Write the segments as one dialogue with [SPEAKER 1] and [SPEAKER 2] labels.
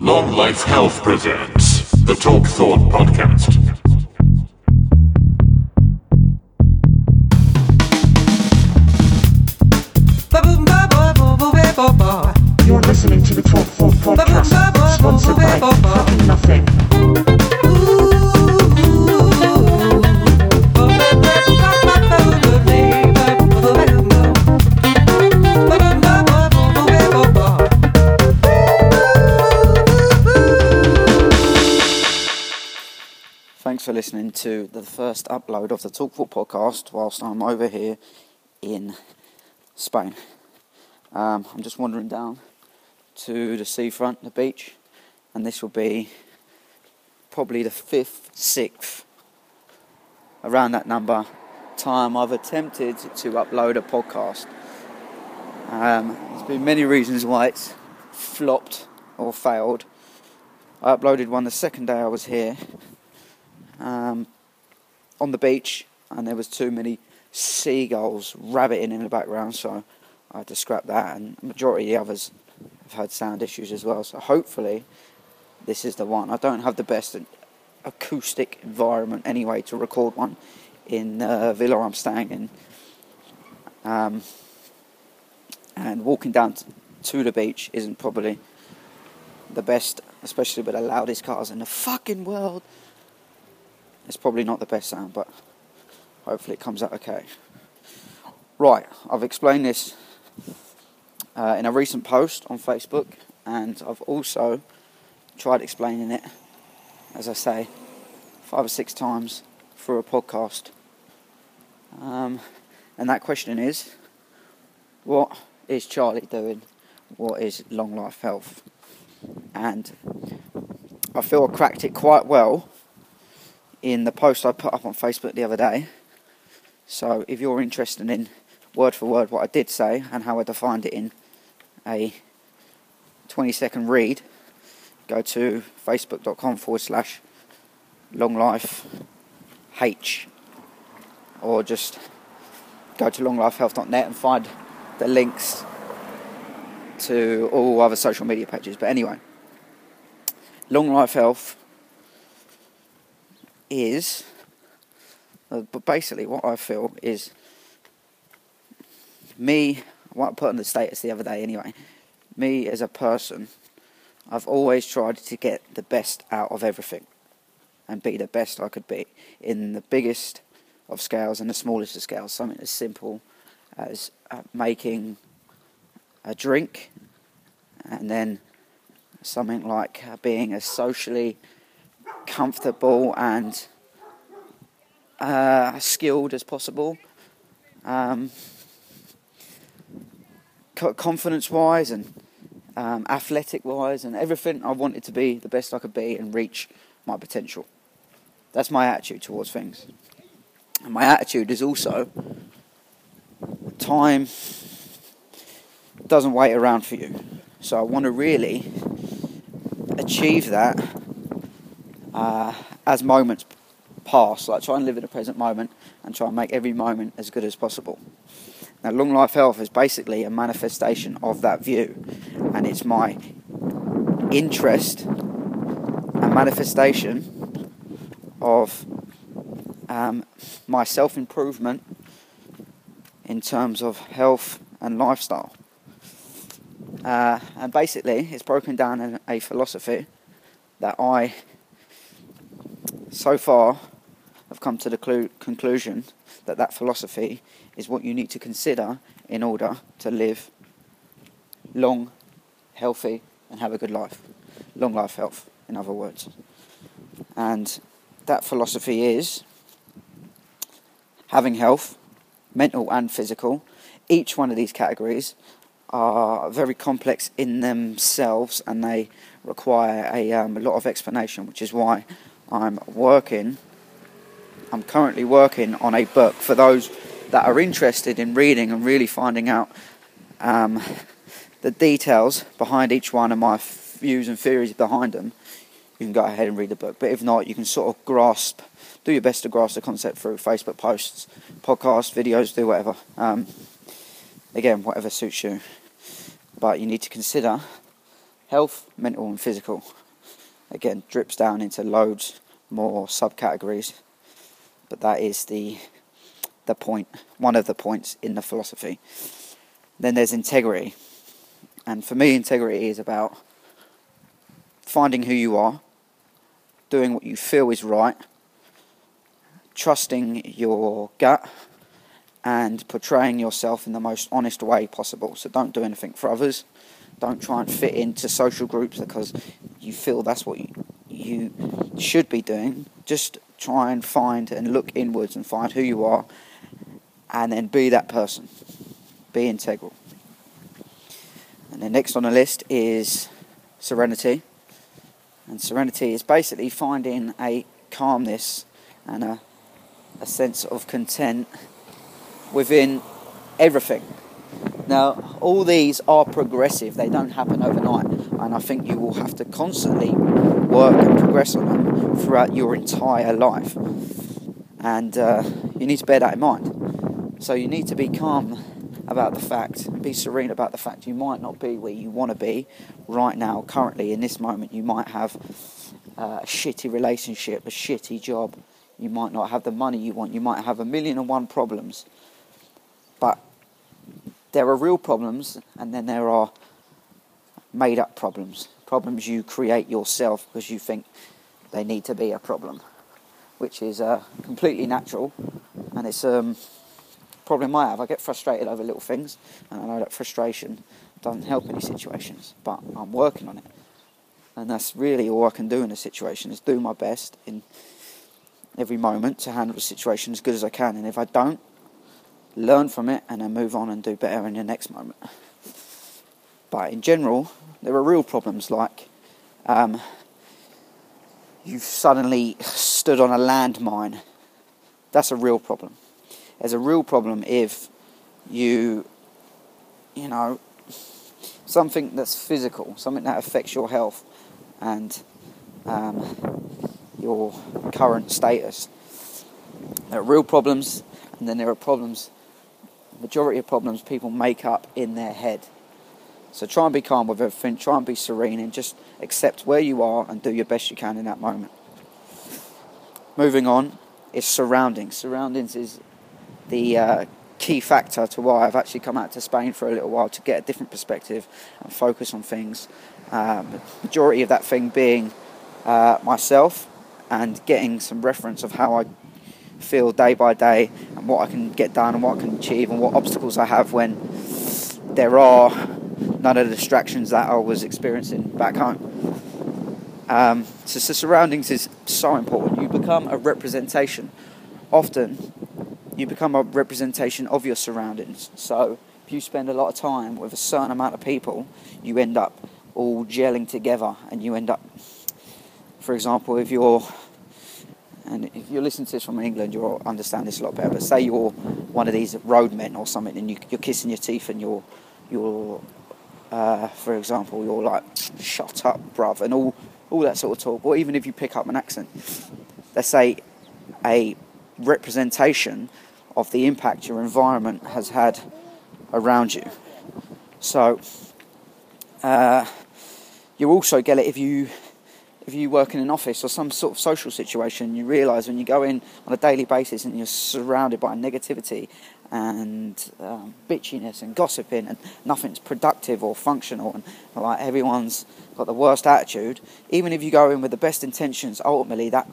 [SPEAKER 1] Long Life Health presents the Talk Thought Podcast.
[SPEAKER 2] You're listening to the Talk 4 podcast, sponsored by Fucking Nothing.
[SPEAKER 3] Listening to the first upload of the Talkfoot podcast whilst I'm over here in Spain. Um, I'm just wandering down to the seafront, the beach, and this will be probably the fifth, sixth, around that number, time I've attempted to upload a podcast. Um, there's been many reasons why it's flopped or failed. I uploaded one the second day I was here um, on the beach, and there was too many seagulls rabbiting in the background, so I had to scrap that. And the majority of the others have had sound issues as well. So hopefully, this is the one. I don't have the best acoustic environment anyway to record one in uh, villa I'm staying in. Um, and walking down to the beach isn't probably the best, especially with the loudest cars in the fucking world. It's probably not the best sound, but hopefully it comes out okay. Right, I've explained this uh, in a recent post on Facebook, and I've also tried explaining it, as I say, five or six times through a podcast. Um, and that question is what is Charlie doing? What is long life health? And I feel I cracked it quite well in the post I put up on Facebook the other day. So if you're interested in word for word what I did say and how I defined it in a 20 second read, go to facebook.com forward slash long life H or just go to longlifehealth.net and find the links to all other social media pages. But anyway, Long Life Health is, uh, but basically what I feel is me, what I put on the status the other day anyway, me as a person, I've always tried to get the best out of everything and be the best I could be in the biggest of scales and the smallest of scales. Something as simple as uh, making a drink and then something like uh, being as socially comfortable and uh, skilled as possible. Um, confidence wise and um, athletic wise and everything I wanted to be the best I could be and reach my potential. That's my attitude towards things. And my attitude is also time doesn't wait around for you. So I want to really achieve that uh, as moments pass. Like try and live in the present moment and try and make every moment as good as possible. Now, long life health is basically a manifestation of that view, and it's my interest and manifestation of um, my self improvement in terms of health and lifestyle. Uh, and basically, it's broken down in a philosophy that I, so far, I've come to the clu- conclusion that that philosophy is what you need to consider in order to live long, healthy, and have a good life. Long life health, in other words. And that philosophy is having health, mental and physical. Each one of these categories are very complex in themselves and they require a, um, a lot of explanation, which is why I'm working. I'm currently working on a book for those that are interested in reading and really finding out um, the details behind each one and my views and theories behind them. You can go ahead and read the book, but if not, you can sort of grasp, do your best to grasp the concept through Facebook posts, podcasts, videos, do whatever. Um, again, whatever suits you. But you need to consider health, mental, and physical. Again, drips down into loads more subcategories, but that is the the point, one of the points in the philosophy. Then there's integrity, and for me, integrity is about finding who you are, doing what you feel is right, trusting your gut, and portraying yourself in the most honest way possible. So don't do anything for others. Don't try and fit into social groups because you feel that's what you, you should be doing. Just try and find and look inwards and find who you are and then be that person. Be integral. And then next on the list is serenity. And serenity is basically finding a calmness and a, a sense of content within everything. Now, all these are progressive, they don't happen overnight, and I think you will have to constantly work and progress on them throughout your entire life. And uh, you need to bear that in mind. So, you need to be calm about the fact, be serene about the fact you might not be where you want to be right now, currently, in this moment. You might have uh, a shitty relationship, a shitty job, you might not have the money you want, you might have a million and one problems. But there are real problems, and then there are made up problems. Problems you create yourself because you think they need to be a problem, which is uh, completely natural, and it's a um, problem I have. I get frustrated over little things, and I know that frustration doesn't help any situations, but I'm working on it. And that's really all I can do in a situation is do my best in every moment to handle the situation as good as I can. And if I don't, learn from it, and then move on and do better in the next moment. But in general, there are real problems like um, you've suddenly stood on a landmine. That's a real problem. There's a real problem if you, you know, something that's physical, something that affects your health and um, your current status. There are real problems, and then there are problems majority of problems people make up in their head. So try and be calm with everything, try and be serene and just accept where you are and do your best you can in that moment. Moving on is surroundings. Surroundings is the uh, key factor to why I've actually come out to Spain for a little while to get a different perspective and focus on things. Um, majority of that thing being uh, myself and getting some reference of how I feel day by day and what I can get done and what I can achieve and what obstacles I have when there are none of the distractions that I was experiencing back home. Um, so, so surroundings is so important. You become a representation. Often, you become a representation of your surroundings. So, if you spend a lot of time with a certain amount of people, you end up all gelling together, and you end up, for example, if you're and if you listen to this from England, you'll understand this a lot better. But say you're one of these roadmen or something, and you, are kissing your teeth, and you're, you're, uh, for example, you're like, "Shut up, bruv," and all, all that sort of talk. Or even if you pick up an accent, let's say a representation of the impact your environment has had around you. So, uh, you also get it if you if you work in an office or some sort of social situation, you realise when you go in on a daily basis and you're surrounded by negativity and um, bitchiness and gossiping and nothing's productive or functional and like everyone's got the worst attitude, even if you go in with the best intentions, ultimately that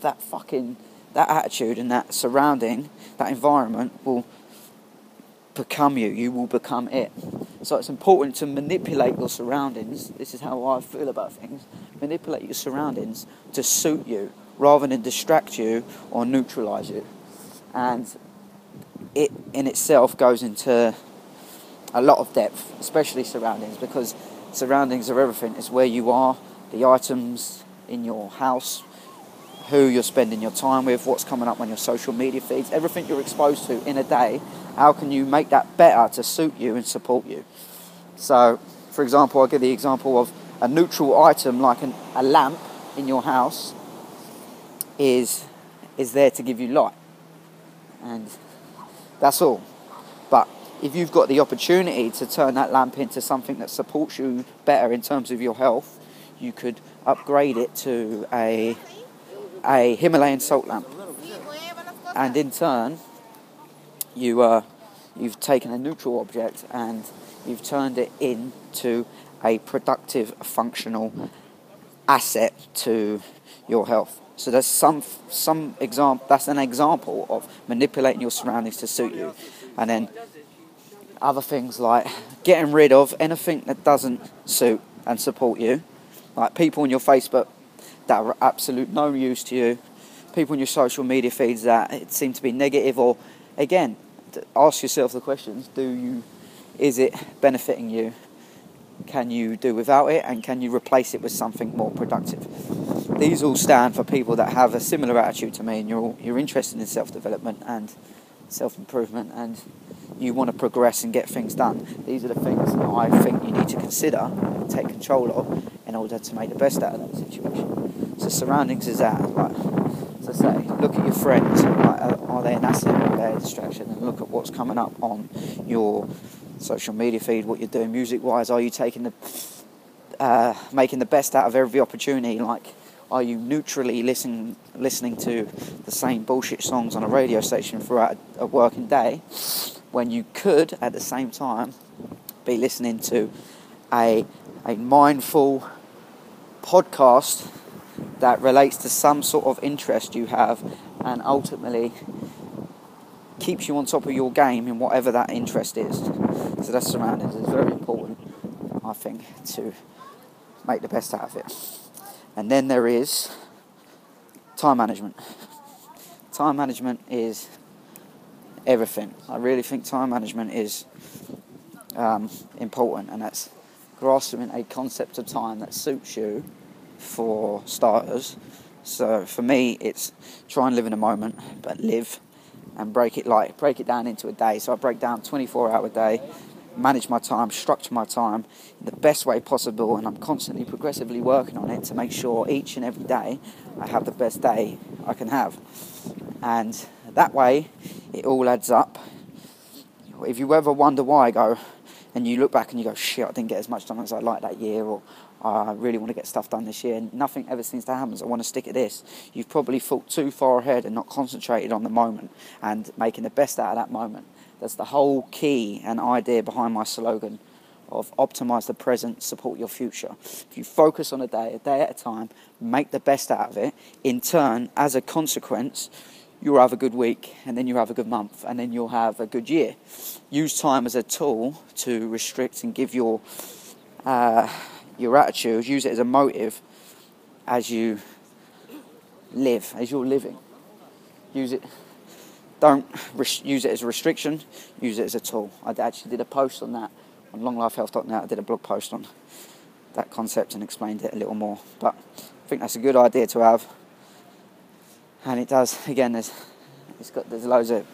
[SPEAKER 3] that fucking that attitude and that surrounding, that environment will become you. You will become it. So it's important to manipulate your surroundings. This is how I feel about things. Manipulate your surroundings to suit you rather than distract you or neutralize you. And it in itself goes into a lot of depth, especially surroundings, because surroundings are everything. It's where you are, the items in your house, who you're spending your time with, what's coming up on your social media feeds, everything you're exposed to in a day. How can you make that better to suit you and support you? So, for example, I'll give the example of a neutral item like an, a lamp in your house is is there to give you light, and that's all. But if you've got the opportunity to turn that lamp into something that supports you better in terms of your health, you could upgrade it to a a Himalayan salt lamp, and in turn, you uh, you've taken a neutral object and you've turned it into a productive, functional asset to your health. So there's some some example. That's an example of manipulating your surroundings to suit you, and then other things like getting rid of anything that doesn't suit and support you, like people on your Facebook that are absolute no use to you, people on your social media feeds that seem to be negative, or again, ask yourself the questions: Do you, is it benefiting you? Can you do without it, and can you replace it with something more productive? These all stand for people that have a similar attitude to me, and you're you're interested in self development and self improvement, and you want to progress and get things done. These are the things that I think you need to consider and take control of in order to make the best out of that situation. So surroundings is that, like, I say, look at your friends. Like, are they an asset or a distraction? And look at what's coming up on your social media feed, what you're doing music-wise. Are you taking the, uh, making the best out of every opportunity? Like, are you neutrally listening listening to the same bullshit songs on a radio station throughout a, a working day? when you could at the same time be listening to a, a mindful podcast that relates to some sort of interest you have and ultimately keeps you on top of your game in whatever that interest is. So that's surroundings. It's very important, I think, to make the best out of it. And then there is time management. Time management is everything. I really think time management is um, important, and that's grasping a concept of time that suits you for starters. So for me, it's try and live in a moment, but live and break it like break it down into a day. So I break down 24 hour day, manage my time, structure my time in the best way possible, and I'm constantly progressively working on it to make sure each and every day I have the best day I can have. And that way, it all adds up. If you ever wonder why I go, and you look back and you go, shit, I didn't get as much done as I like that year, or I really want to get stuff done this year, and nothing ever seems to happen, I want to stick at this. You've probably thought too far ahead and not concentrated on the moment and making the best out of that moment. That's the whole key and idea behind my slogan of optimize the present, support your future. If you focus on a day, a day at a time, make the best out of it, in turn, as a consequence, you'll have a good week, and then you'll have a good month, and then you'll have a good year. Use time as a tool to restrict and give your uh, your attitude. Use it as a motive as you live, as you're living. Use it. Don't res- use it as a restriction. Use it as a tool. I actually did a post on that on longlifehealth.net. I did a blog post on that concept and explained it a little more. But I think that's a good idea to have and it does again there's it's got there's loads of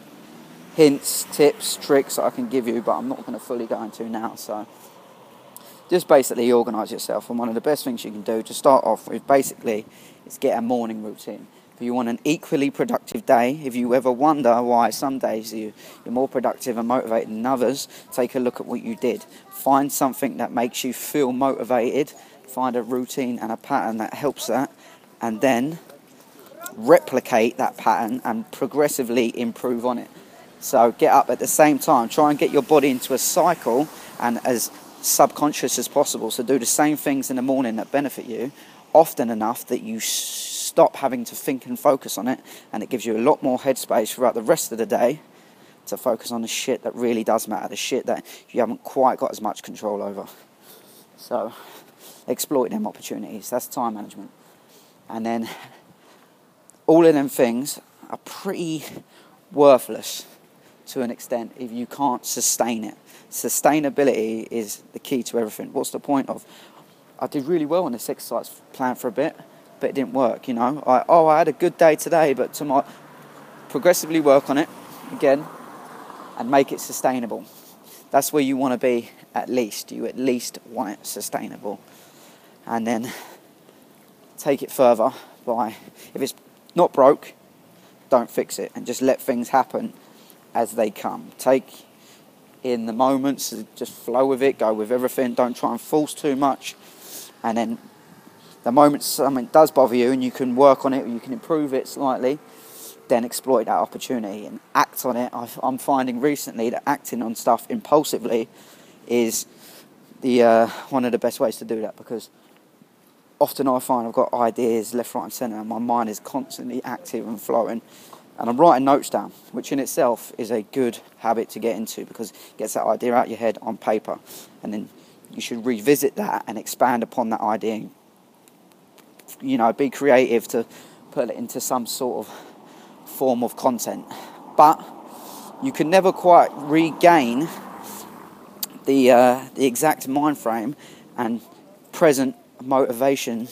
[SPEAKER 3] hints tips tricks that I can give you but I'm not going to fully go into now so just basically organize yourself and one of the best things you can do to start off with basically is get a morning routine if you want an equally productive day, if you ever wonder why some days you, you're more productive and motivated than others, take a look at what you did. Find something that makes you feel motivated, find a routine and a pattern that helps that, and then replicate that pattern and progressively improve on it. So get up at the same time, try and get your body into a cycle and as subconscious as possible. So do the same things in the morning that benefit you often enough that you stop having to think and focus on it and it gives you a lot more headspace throughout the rest of the day to focus on the shit that really does matter, the shit that you haven't quite got as much control over. So exploit them opportunities. That's time management. And then all of them things are pretty worthless to an extent if you can't sustain it. Sustainability is the key to everything. What's the point of? I did really well on this exercise plan for a bit, but it didn't work. You know, I, oh, I had a good day today, but tomorrow, progressively work on it again and make it sustainable. That's where you want to be. At least you at least want it sustainable, and then take it further by if it's not broke, don't fix it and just let things happen as they come. Take in the moments, just flow with it, go with everything, don't try and force too much. And then the moment something does bother you and you can work on it or you can improve it slightly, then exploit that opportunity and act on it. i am finding recently that acting on stuff impulsively is the uh, one of the best ways to do that because often I find I've got ideas left, right, and centre, and my mind is constantly active and flowing. And I'm writing notes down, which in itself is a good habit to get into because it gets that idea out your head on paper. And then you should revisit that and expand upon that idea. You know, be creative to put it into some sort of form of content. But you can never quite regain the, uh, the exact mind frame and present motivation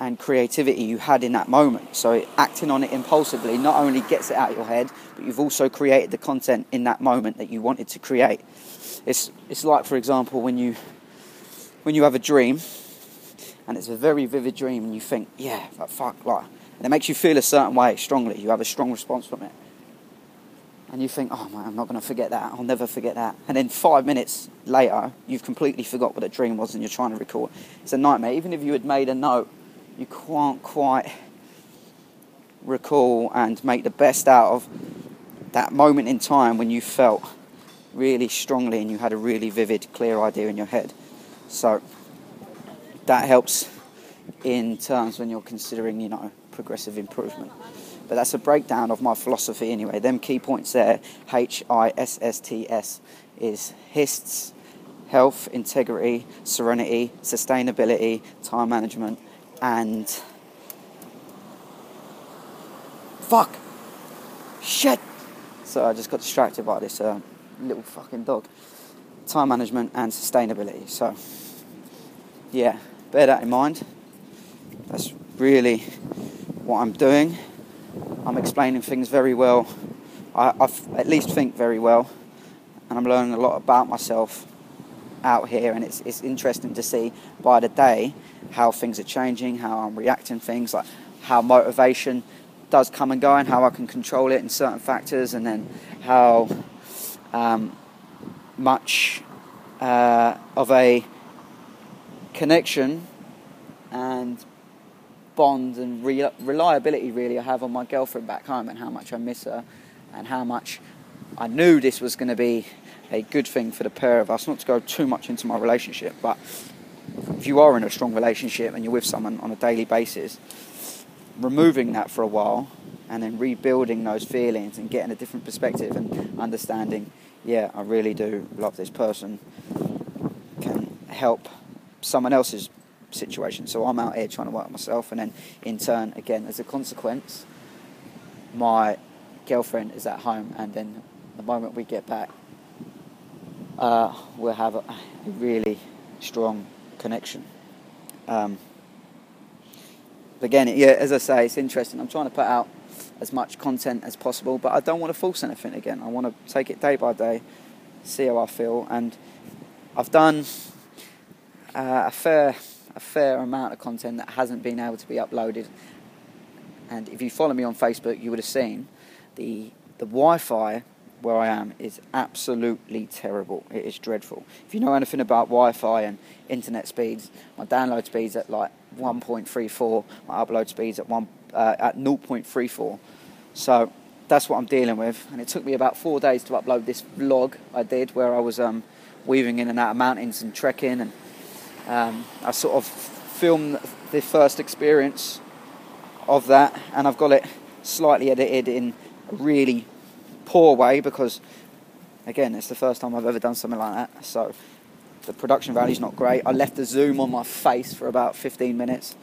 [SPEAKER 3] and creativity you had in that moment. So acting on it impulsively not only gets it out of your head, but you've also created the content in that moment that you wanted to create. It's it's like for example when you when you have a dream and it's a very vivid dream and you think, yeah, but fuck like and it makes you feel a certain way strongly. You have a strong response from it. And you think, oh man, I'm not going to forget that. I'll never forget that. And then five minutes later, you've completely forgot what a dream was and you're trying to recall. It's a nightmare. Even if you had made a note you can't quite recall and make the best out of that moment in time when you felt really strongly and you had a really vivid, clear idea in your head. So that helps in terms when you're considering, you know, progressive improvement. But that's a breakdown of my philosophy anyway. Them key points there, H I S S T S, is HISTS, health, integrity, serenity, sustainability, time management, and fuck. Shit. So I just got distracted by this uh, little fucking dog. Time management and sustainability so yeah. Bear that in mind. That's really what I'm doing. I'm explaining things very well. I, I at least think very well and I'm learning a lot about myself out here, and it's, it's interesting to see by the day how things are changing, how I'm reacting things, like how motivation does come and go, and how I can control it in certain factors, and then how um, much uh, of a connection and bond and re- reliability really I have on my girlfriend back home, and how much I miss her, and how much I knew this was going to be a good thing for the pair of us. Not to go too much into my relationship, but if you are in a strong relationship and you're with someone on a daily basis, removing that for a while and then rebuilding those feelings and getting a different perspective and understanding, yeah, I really do love this person, can help someone else's situation. So I'm out here trying to work on myself, and then in turn, again, as a consequence, my girlfriend is at home, and then the moment we get back, uh, we'll have a, a, really strong connection. Um, again, yeah, as I say, it's interesting. I'm trying to put out as much content as possible, but I don't want to force anything again. I want to take it day by day, see how I feel, and I've done uh, a fair a fair amount of content that hasn't been able to be uploaded. And if you follow me on Facebook, you would have seen the the Wi-Fi where I am is absolutely terrible. It is dreadful. If you know anything about Wi-Fi and internet speeds, my download speeds at like 1.34, my upload speeds at one uh, at 0.34. So that's what I'm dealing with, and it took me about four days to upload this vlog I did where I was um, weaving in and out of mountains and trekking, and um, I sort of filmed the first experience of that, and I've got it slightly edited in really poor way because, again, it's the first time I've ever done something like that. So the production value is not great. I left the zoom on my face for about 15 minutes,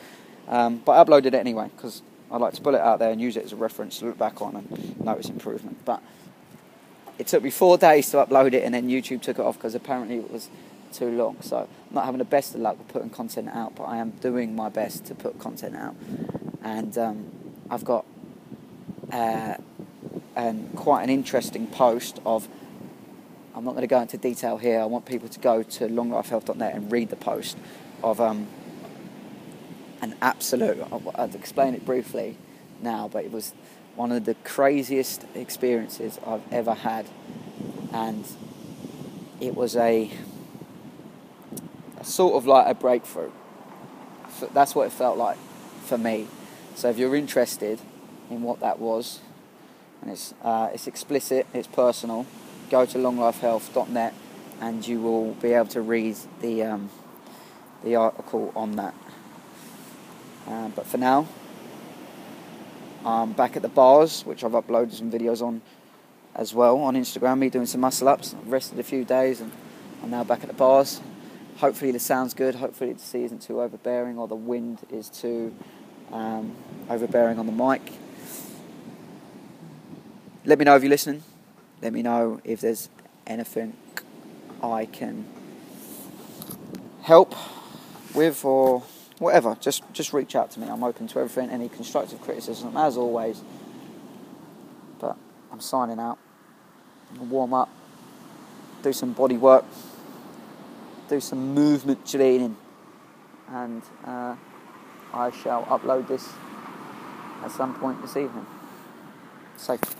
[SPEAKER 3] um, but I uploaded it anyway because I like to put it out there and use it as a reference to look back on and notice improvement. But it took me four days to upload it, and then YouTube took it off because apparently it was too long. So I'm not having the best of luck with putting content out, but I am doing my best to put content out, and um, I've got. Uh, and quite an interesting post of I'm not going to go into detail here. I want people to go to longlifehealth.net and read the post of um, an absolute. I'll explain it briefly now, but it was one of the craziest experiences I've ever had, and it was a, a sort of like a breakthrough. That's what it felt like for me. So if you're interested in what that was, and it's uh, it's explicit, it's personal, go to longlifehealth.net and you will be able to read the um, the article on that. Uh, but for now, I'm back at the bars, which I've uploaded some videos on as well on Instagram. Me doing some muscle ups. I've rested a few days and I'm now back at the bars. Hopefully the sound's good. Hopefully the sea isn't too overbearing or the wind is too um, overbearing on the mic. Let me know if you're listening. Let me know if there's anything I can help with or whatever. Just just reach out to me. I'm open to everything. Any constructive criticism, as always. But I'm signing out. Warm up. Do some body work. Do some movement training, and uh, I shall upload this at some point this evening. Safe.